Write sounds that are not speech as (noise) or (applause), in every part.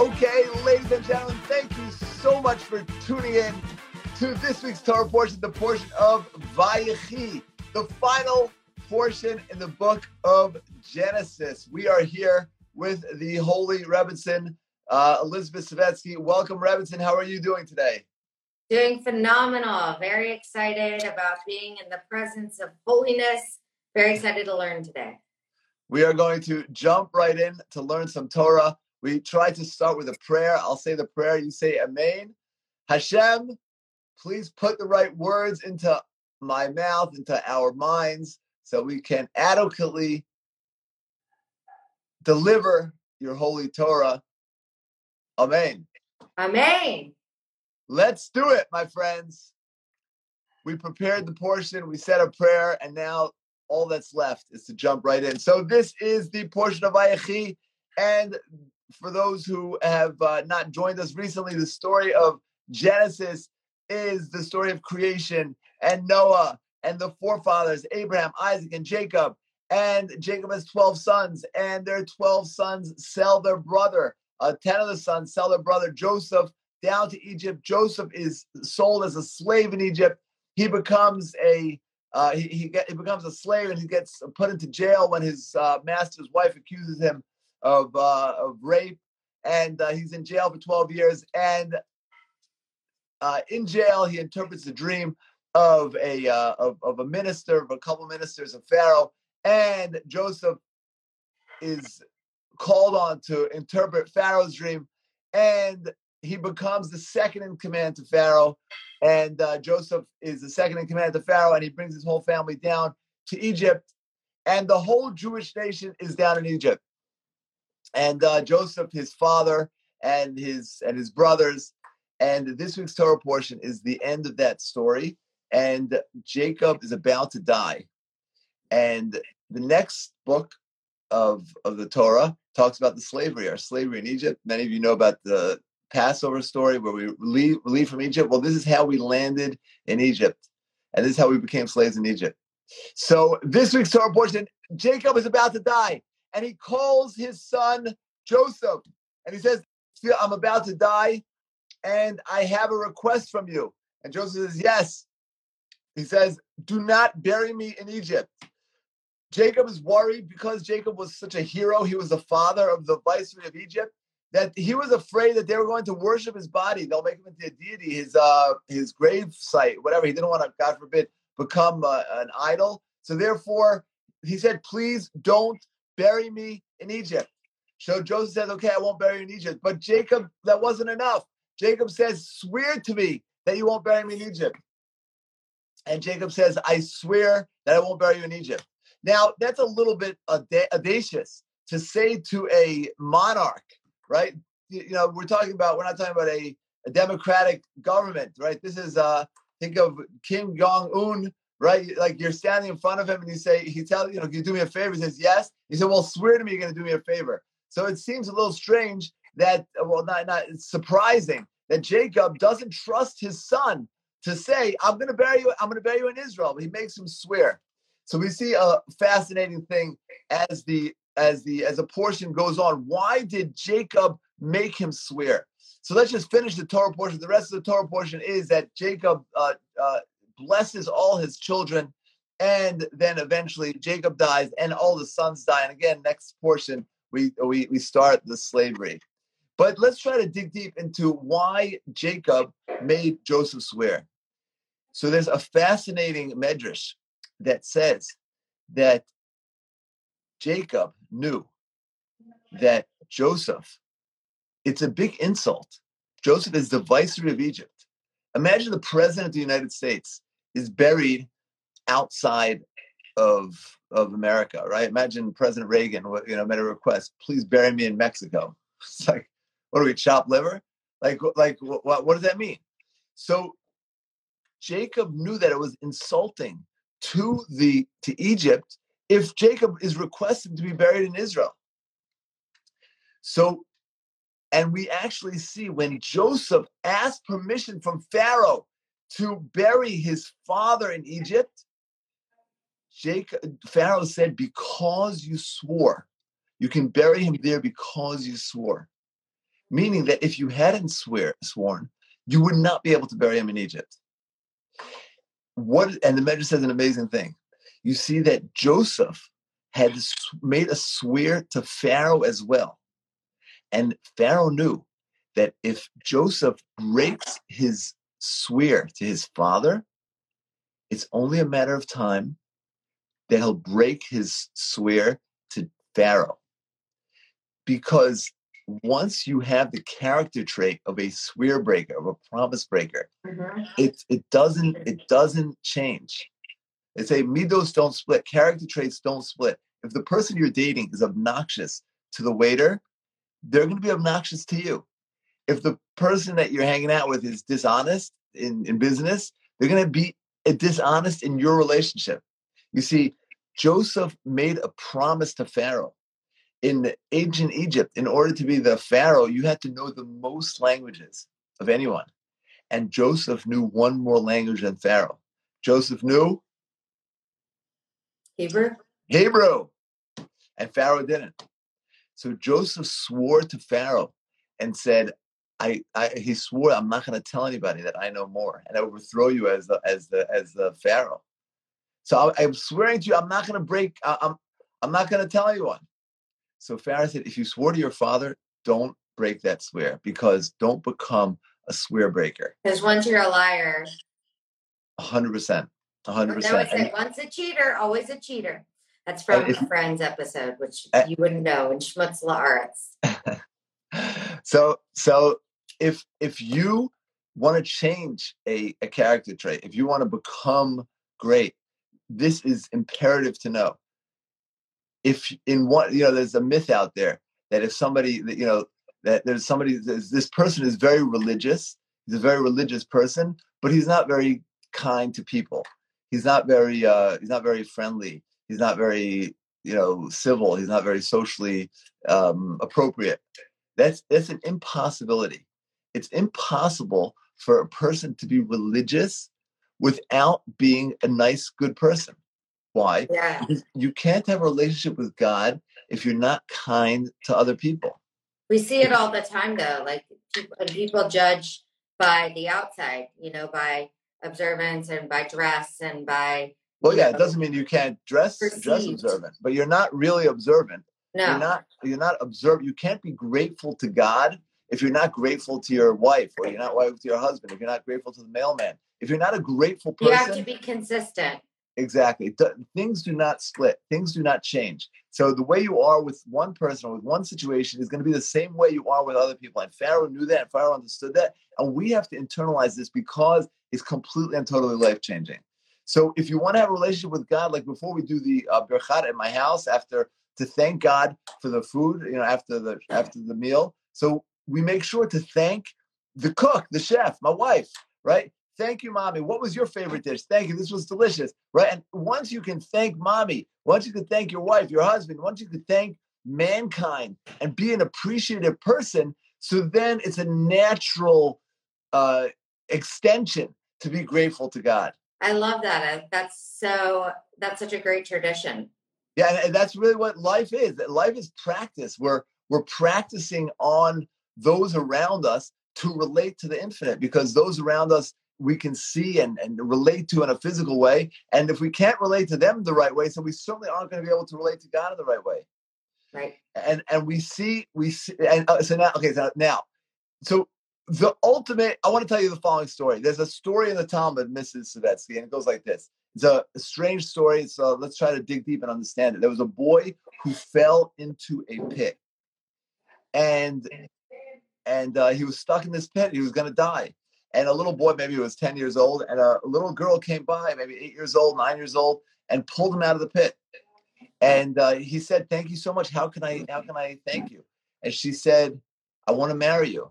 Okay, ladies and gentlemen, thank you so much for tuning in to this week's Torah portion, the portion of Vayechi, the final portion in the book of Genesis. We are here with the Holy Rebbitzin, uh, Elizabeth Savetsky. Welcome, Rebbitzin. How are you doing today? Doing phenomenal. Very excited about being in the presence of holiness. Very excited to learn today. We are going to jump right in to learn some Torah. We try to start with a prayer. I'll say the prayer, you say Amen. Hashem, please put the right words into my mouth, into our minds, so we can adequately deliver your holy Torah. Amen. Amen. Let's do it, my friends. We prepared the portion, we said a prayer, and now all that's left is to jump right in. So this is the portion of Vayechi, and for those who have uh, not joined us recently, the story of Genesis is the story of creation and Noah and the forefathers, Abraham, Isaac, and Jacob. And Jacob has 12 sons, and their 12 sons sell their brother. Uh, 10 of the sons sell their brother Joseph down to Egypt. Joseph is sold as a slave in Egypt. He becomes a uh, he, he, get, he, becomes a slave and he gets put into jail when his uh, master's wife accuses him of, uh, of rape. And uh, he's in jail for 12 years. And uh, in jail, he interprets the dream of a, uh, of, of a minister, of a couple ministers of Pharaoh. And Joseph is called on to interpret Pharaoh's dream. And he becomes the second in command to Pharaoh and uh, Joseph is the second in command to Pharaoh, and he brings his whole family down to Egypt, and the whole Jewish nation is down in Egypt. And uh, Joseph, his father, and his and his brothers, and this week's Torah portion is the end of that story. And Jacob is about to die, and the next book of of the Torah talks about the slavery, our slavery in Egypt. Many of you know about the Passover story where we leave, leave from Egypt. Well, this is how we landed in Egypt. And this is how we became slaves in Egypt. So this week's Torah portion, Jacob is about to die. And he calls his son Joseph. And he says, I'm about to die. And I have a request from you. And Joseph says, Yes. He says, Do not bury me in Egypt. Jacob is worried because Jacob was such a hero. He was the father of the viceroy of Egypt that he was afraid that they were going to worship his body. They'll make him into a deity, his uh, his grave site, whatever. He didn't want to, God forbid, become uh, an idol. So therefore, he said, "Please don't bury me in Egypt." So Joseph says, "Okay, I won't bury you in Egypt." But Jacob, that wasn't enough. Jacob says, "Swear to me that you won't bury me in Egypt." And Jacob says, "I swear that I won't bury you in Egypt." Now that's a little bit audacious to say to a monarch right? You, know, we're talking about, we're not talking about a, a democratic government, right? This is, uh, think of Kim Jong Un, right? Like you're standing in front of him and you say, he tells, you know, can you do me a favor? He says, yes. He said, well, swear to me you're going to do me a favor. So it seems a little strange that, well, not, not, surprising that Jacob doesn't trust his son to say, I'm going to bury you, I'm going to bury you in Israel. But he makes him swear. So we see a fascinating thing as the as the as a portion goes on. Why did Jacob make him swear? So let's just finish the Torah portion. The rest of the Torah portion is that Jacob uh, uh, blesses all his children, and then eventually Jacob dies, and all the sons die. And again, next portion we we we start the slavery. But let's try to dig deep into why Jacob made Joseph swear. So there's a fascinating medrash that says that Jacob knew that Joseph, it's a big insult. Joseph is the viceroy of Egypt. Imagine the president of the United States is buried outside of of America, right? Imagine President Reagan, you know, made a request, please bury me in Mexico. (laughs) It's like, what do we chop liver? Like, like what, what does that mean? So Jacob knew that it was insulting to the to Egypt if Jacob is requested to be buried in Israel. So, and we actually see when Joseph asked permission from Pharaoh to bury his father in Egypt, Jacob, Pharaoh said, Because you swore, you can bury him there because you swore. meaning that if you hadn't swear sworn, you would not be able to bury him in Egypt. What and the Medrash says an amazing thing. You see that Joseph had made a swear to Pharaoh as well. And Pharaoh knew that if Joseph breaks his swear to his father, it's only a matter of time that he'll break his swear to Pharaoh. Because once you have the character trait of a swear breaker, of a promise breaker, mm-hmm. it it doesn't it doesn't change. They say midos don't split, character traits don't split. If the person you're dating is obnoxious to the waiter, they're going to be obnoxious to you. If the person that you're hanging out with is dishonest in, in business, they're going to be eh, dishonest in your relationship. You see, Joseph made a promise to Pharaoh. In ancient Egypt, in order to be the Pharaoh, you had to know the most languages of anyone. And Joseph knew one more language than Pharaoh. Joseph knew Hebrew. Hebrew. And Pharaoh didn't. So Joseph swore to Pharaoh and said, I, I he swore I'm not going to tell anybody that I know more, and I overthrow you as the as the as the Pharaoh. So I, am swearing to you, I'm not going to break. I, I'm I'm not going to tell anyone. So Pharaoh said, if you swore to your father, don't break that swear because don't become a swear breaker. Because once you're a liar, hundred percent hundred percent. I would say once a cheater, always a cheater. That's from a Friends episode, which eh you wouldn't know in Schmutz Laaretz. (laughs) so, so if if you want to change a, a character trait, if you want to become great, this is imperative to know. If in one, you know, there's a myth out there that if somebody, you know, that there's somebody, this person is very religious. He's a very religious person, but he's not very kind to people he's not very uh, he's not very friendly. He's not very you know civil. He's not very socially um, appropriate. That's that's an impossibility. It's impossible for a person to be religious without being a nice, good person. Why? Yeah. Because you can't have a relationship with God if you're not kind to other people. We see it all the time, though. Like people, judge by the outside, you know, by observance and by dress and by well yeah know, it doesn't mean you can't dress perceived. dress observant but you're not really observant no you're not you're not observant you can't be grateful to god if you're not grateful to your wife or you're not grateful to your husband if you're not grateful to the mailman if you're not a grateful person you have to be consistent. Exactly. Things do not split. Things do not change. So the way you are with one person or with one situation is going to be the same way you are with other people. And pharaoh knew that and pharaoh understood that and we have to internalize this because it's completely and totally life changing. So if you want to have a relationship with God, like before we do the uh, at my house, after to thank God for the food, you know, after the after the meal, so we make sure to thank the cook, the chef, my wife, right? Thank you, mommy. What was your favorite dish? Thank you. This was delicious, right? And once you can thank mommy, once you can thank your wife, your husband, once you can thank mankind and be an appreciative person, so then it's a natural uh, extension to be grateful to God. I love that. That's so, that's such a great tradition. Yeah, and that's really what life is. Life is practice. We're we're practicing on those around us to relate to the infinite because those around us we can see and, and relate to in a physical way. And if we can't relate to them the right way, so we certainly aren't going to be able to relate to God in the right way. Right. And and we see we see and uh, so now okay so now so the ultimate, I want to tell you the following story. There's a story in the Talmud, Mrs. Savetsky, and it goes like this. It's a, a strange story, so let's try to dig deep and understand it. There was a boy who fell into a pit, and and uh, he was stuck in this pit. He was going to die. And a little boy, maybe he was 10 years old, and a little girl came by, maybe eight years old, nine years old, and pulled him out of the pit. And uh, he said, "Thank you so much. How can I? How can I thank you?" And she said, "I want to marry you."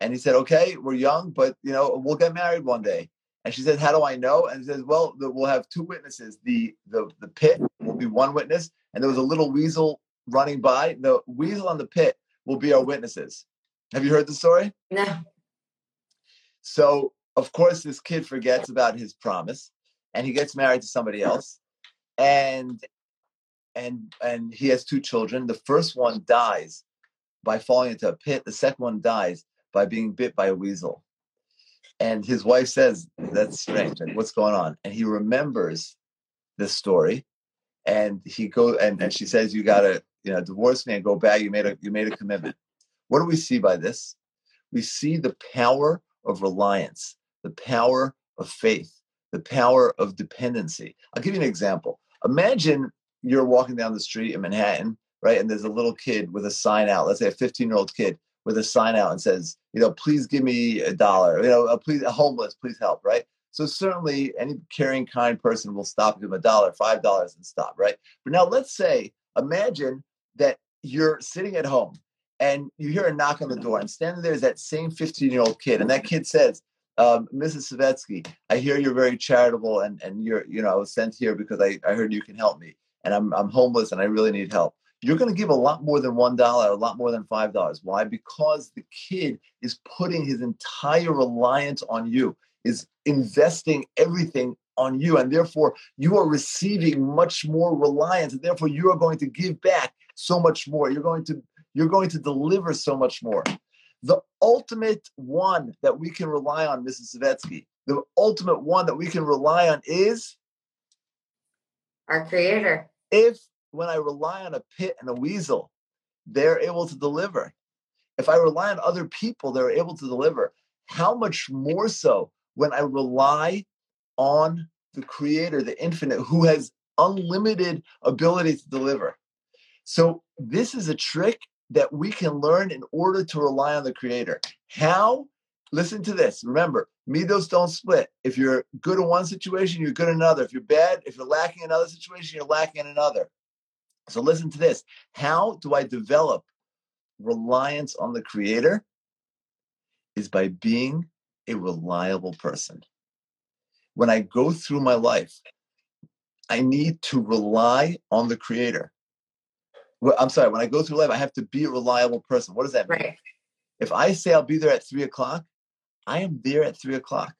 And he said, okay, we're young, but you know, we'll get married one day. And she said, how do I know? And he says, well, we'll have two witnesses. The, the, the pit will be one witness. And there was a little weasel running by. The weasel on the pit will be our witnesses. Have you heard the story? No. So, of course, this kid forgets about his promise and he gets married to somebody else. And and and he has two children. The first one dies by falling into a pit. The second one dies by being bit by a weasel. And his wife says, That's strange. Like, what's going on? And he remembers this story. And he go and, and she says, You gotta, you know, divorce me and go back. You made a you made a commitment. What do we see by this? We see the power of reliance, the power of faith, the power of dependency. I'll give you an example. Imagine you're walking down the street in Manhattan, right? And there's a little kid with a sign out, let's say a 15 year old kid with a sign out and says, you know, please give me a dollar, you know, a, please, a homeless, please help, right? So certainly any caring, kind person will stop give him a dollar, five dollars and stop, right? But now let's say, imagine that you're sitting at home and you hear a knock on the door and standing there is that same 15 year old kid and that kid says um, mrs savetsky i hear you're very charitable and, and you're you know i was sent here because I, I heard you can help me and I'm, I'm homeless and i really need help. You're going to give a lot more than one dollar a lot more than five dollars. Why? Because the kid is putting his entire reliance on you is investing everything on you and therefore you are receiving much more reliance and therefore you are going to give back so much more. You're going to you're going to deliver so much more. The ultimate one that we can rely on, Mrs. Savetsky, the ultimate one that we can rely on is our creator. If when I rely on a pit and a weasel, they're able to deliver. If I rely on other people, they're able to deliver. How much more so when I rely on the creator, the infinite, who has unlimited ability to deliver. So, this is a trick that we can learn in order to rely on the creator. How? Listen to this. Remember, midos don't split. If you're good in one situation, you're good in another. If you're bad, if you're lacking in another situation, you're lacking in another. So listen to this. How do I develop reliance on the creator? Is by being a reliable person. When I go through my life, I need to rely on the creator. I'm sorry, when I go through life, I have to be a reliable person. What does that mean? Right. If I say I'll be there at three o'clock, I am there at three o'clock.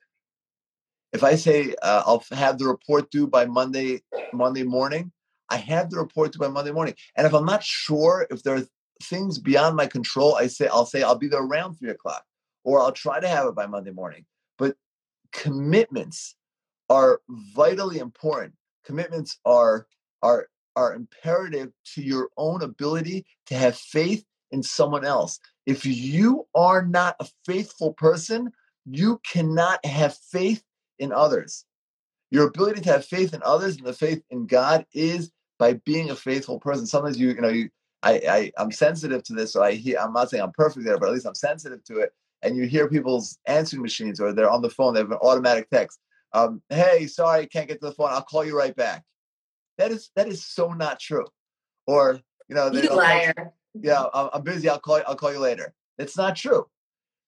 If I say uh, I'll have the report due by Monday, Monday morning, I have the report due by Monday morning. And if I'm not sure if there are things beyond my control, I say I'll say I'll be there around three o'clock, or I'll try to have it by Monday morning. But commitments are vitally important. Commitments are are are imperative to your own ability to have faith in someone else. If you are not a faithful person, you cannot have faith in others. Your ability to have faith in others and the faith in God is by being a faithful person. Sometimes you, you know, you, I, I, I'm sensitive to this, so I hear. I'm not saying I'm perfect there, but at least I'm sensitive to it. And you hear people's answering machines, or they're on the phone. They have an automatic text. Um, hey, sorry, can't get to the phone. I'll call you right back. That is that is so not true. Or you know, you liar. yeah, I'm busy. I'll call. You, I'll call you later. It's not true.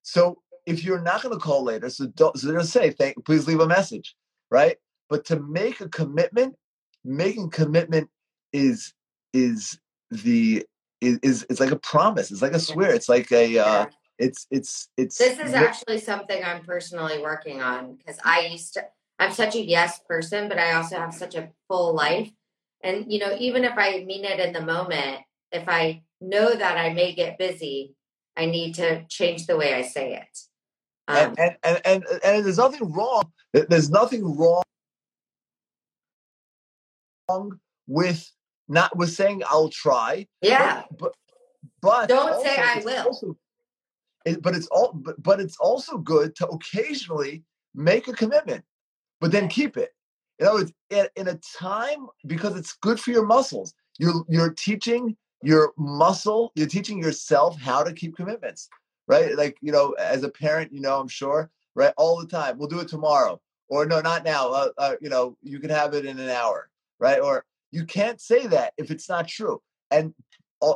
So if you're not going to call later, so don't. So to say, "Thank, please leave a message," right? But to make a commitment, making commitment is is the is, is it's like a promise. It's like a swear. It's like a. Uh, it's it's it's. This is actually something I'm personally working on because I used to. I'm such a yes person, but I also have such a full life and, you know, even if I mean it in the moment, if I know that I may get busy, I need to change the way I say it. Um, and, and, and, and, and there's nothing wrong. There's nothing wrong with not with saying I'll try. Yeah. But but, don't also, say I will. Also, it, but it's all but, but it's also good to occasionally make a commitment, but then keep it. In other words, in a time because it's good for your muscles. You're you're teaching your muscle. You're teaching yourself how to keep commitments, right? Like you know, as a parent, you know, I'm sure, right? All the time, we'll do it tomorrow, or no, not now. Uh, uh, you know, you can have it in an hour, right? Or you can't say that if it's not true. And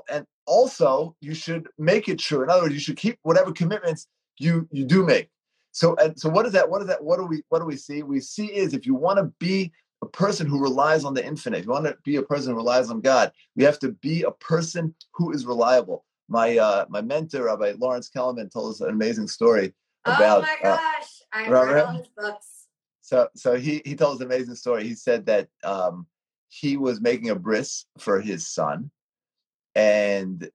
and also, you should make it true. In other words, you should keep whatever commitments you you do make. So and so what is that? What is that? What do we what do we see? We see is if you want to be a person who relies on the infinite, if you want to be a person who relies on God, we have to be a person who is reliable. My uh, my mentor, Rabbi Lawrence Kelemen, told us an amazing story oh about. Oh my gosh, uh, I read all his books. So so he he told us an amazing story. He said that um, he was making a bris for his son, and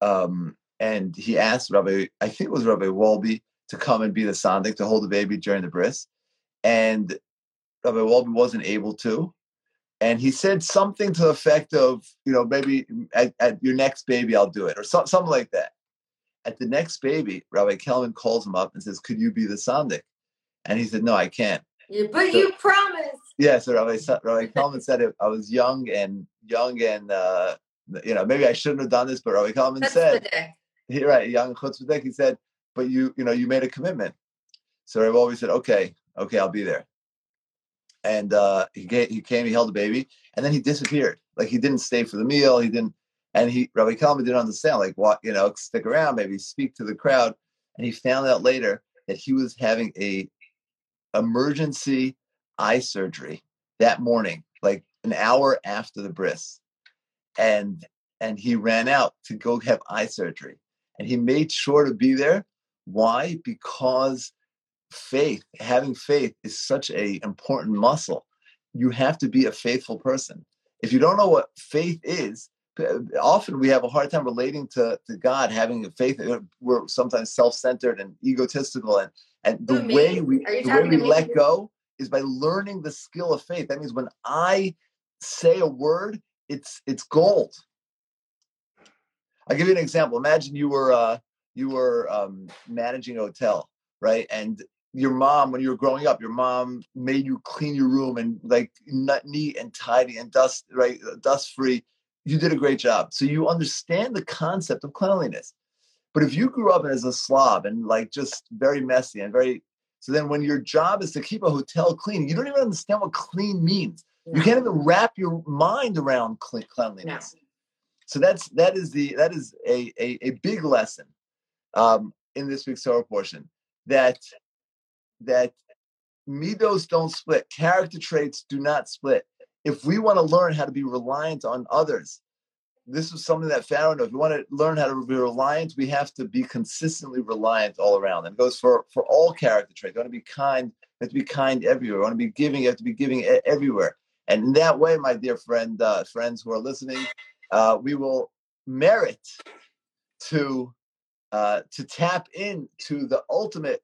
um, and he asked Rabbi, I think it was Rabbi Wolbe, to come and be the sandik to hold the baby during the bris, and Rabbi Wolbe wasn't able to, and he said something to the effect of, you know, maybe at, at your next baby I'll do it, or so, something like that. At the next baby, Rabbi Kelemen calls him up and says, "Could you be the sandik?" And he said, "No, I can't." You, but so, you promised. Yeah, so Rabbi, Rabbi (laughs) Kelemen said it, I was young and young and uh, you know maybe I shouldn't have done this, but Rabbi Kelemen said, he, right, young chutzpah he said, but you you know you made a commitment. So i've always said, okay, okay, I'll be there. And uh, he he came, he held the baby, and then he disappeared. Like he didn't stay for the meal. He didn't, and he Rabbi Kelemen didn't understand. Like what you know, stick around, maybe speak to the crowd. And he found out later that he was having a emergency eye surgery that morning, like an hour after the bris, and and he ran out to go have eye surgery, and he made sure to be there. Why? Because faith, having faith, is such a important muscle. You have to be a faithful person. If you don't know what faith is, often we have a hard time relating to, to God, having a faith. We're sometimes self-centered and egotistical, and and the way we the way we let go is by learning the skill of faith. That means when I say a word, it's it's gold. I'll give you an example. Imagine you were uh, you were um, managing a hotel, right? And your mom, when you were growing up, your mom made you clean your room and like neat and tidy and dust right, dust free. You did a great job. So you understand the concept of cleanliness. But if you grew up as a slob and like just very messy and very so then when your job is to keep a hotel clean, you don't even understand what clean means. No. You can't even wrap your mind around clean, cleanliness. No. So that's that is the that is a a, a big lesson um, in this week's Torah portion that that midos don't split, character traits do not split. If we want to learn how to be reliant on others, this is something that Pharaoh knows. If we want to learn how to be reliant, we have to be consistently reliant all around. And it goes for, for all character traits. We want to be kind, we have to be kind everywhere. We want to be giving, you have to be giving everywhere. And in that way, my dear friend, uh, friends who are listening, uh, we will merit to uh, to tap into the ultimate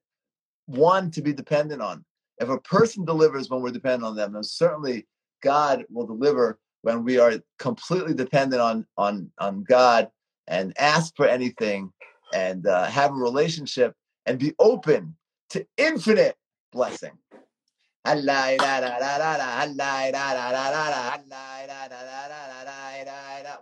one to be dependent on. If a person delivers when we're dependent on them, then certainly God will deliver when we are completely dependent on on on God and ask for anything and uh, have a relationship and be open to infinite blessing.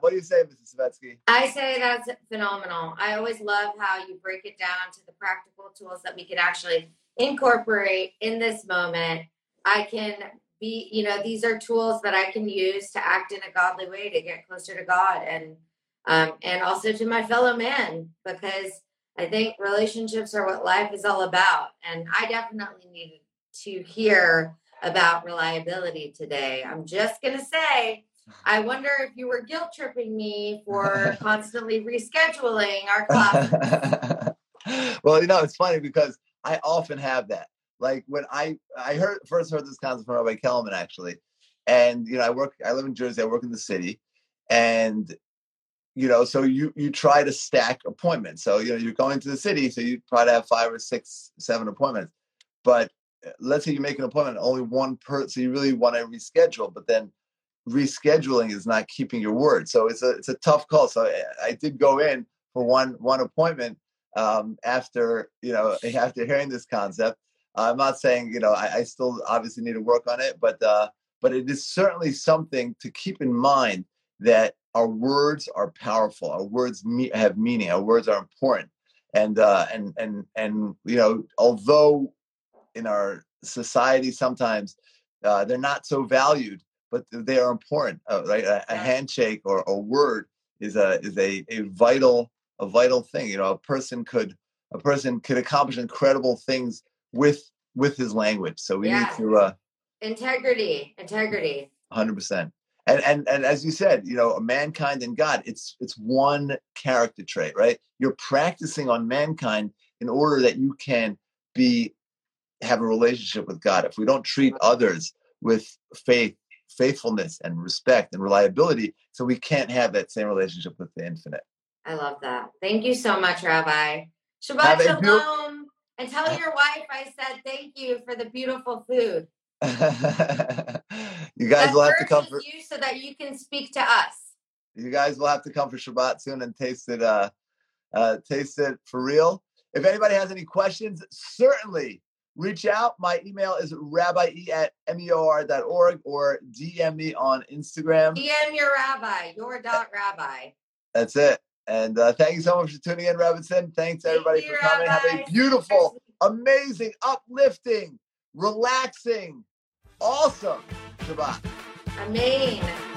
What do you say, Mrs. Savetsky? I say that's phenomenal. I always love how you break it down to the practical tools that we could actually incorporate in this moment. I can be, you know, these are tools that I can use to act in a godly way to get closer to God and um, and also to my fellow man because I think relationships are what life is all about. And I definitely needed to hear about reliability today. I'm just to say, I wonder if you were guilt tripping me for constantly rescheduling our class. (laughs) well, you know, it's funny because I often have that. Like when I I heard first heard this concept from Rabbi Kelemen actually, and you know I work I live in Jersey I work in the city, and you know so you you try to stack appointments. So you know you're going to the city, so you try to have five or six seven appointments, but eh, let's say you make an appointment, only one per, so you really want to reschedule, but then rescheduling is not keeping your word. So it's a it's a tough call. So I, I did go in for one one appointment um, after you know (laughs) after hearing this concept. I'm not saying you know I, I, still obviously need to work on it, but uh, but it is certainly something to keep in mind that our words are powerful. Our words me- have meaning. Our words are important, and uh, and and and you know although in our society sometimes uh, they're not so valued, but they are important. Uh, right, a, a, handshake or a word is a is a, a vital a vital thing. You know, a person could a person could accomplish incredible things with with his language. So we yeah. need to uh, integrity, integrity. Hundred percent. And, and and as you said, you know, mankind and God, it's it's one character trait, right? You're practicing on mankind in order that you can be have a relationship with God. If we don't treat others with faith, faithfulness, and respect and reliability, so we can't have that same relationship with the infinite. I love that. Thank you so much, Rabbi. Shabbat shalom. And tell your wife I said thank you for the beautiful food. (laughs) you guys that will have to come for you so that you can speak to us. You guys will have to come for Shabbat soon and taste it. Uh, uh, taste it for real. If anybody has any questions, certainly reach out. My email is rabbi at meor.org or DM me on Instagram. DM your rabbi, your dot rabbi. That's it. And uh, thank you so much for tuning in, Robinson. Thanks everybody thank for coming. Rabbi. Have a beautiful, amazing, uplifting, relaxing, awesome Shabbat. Amen.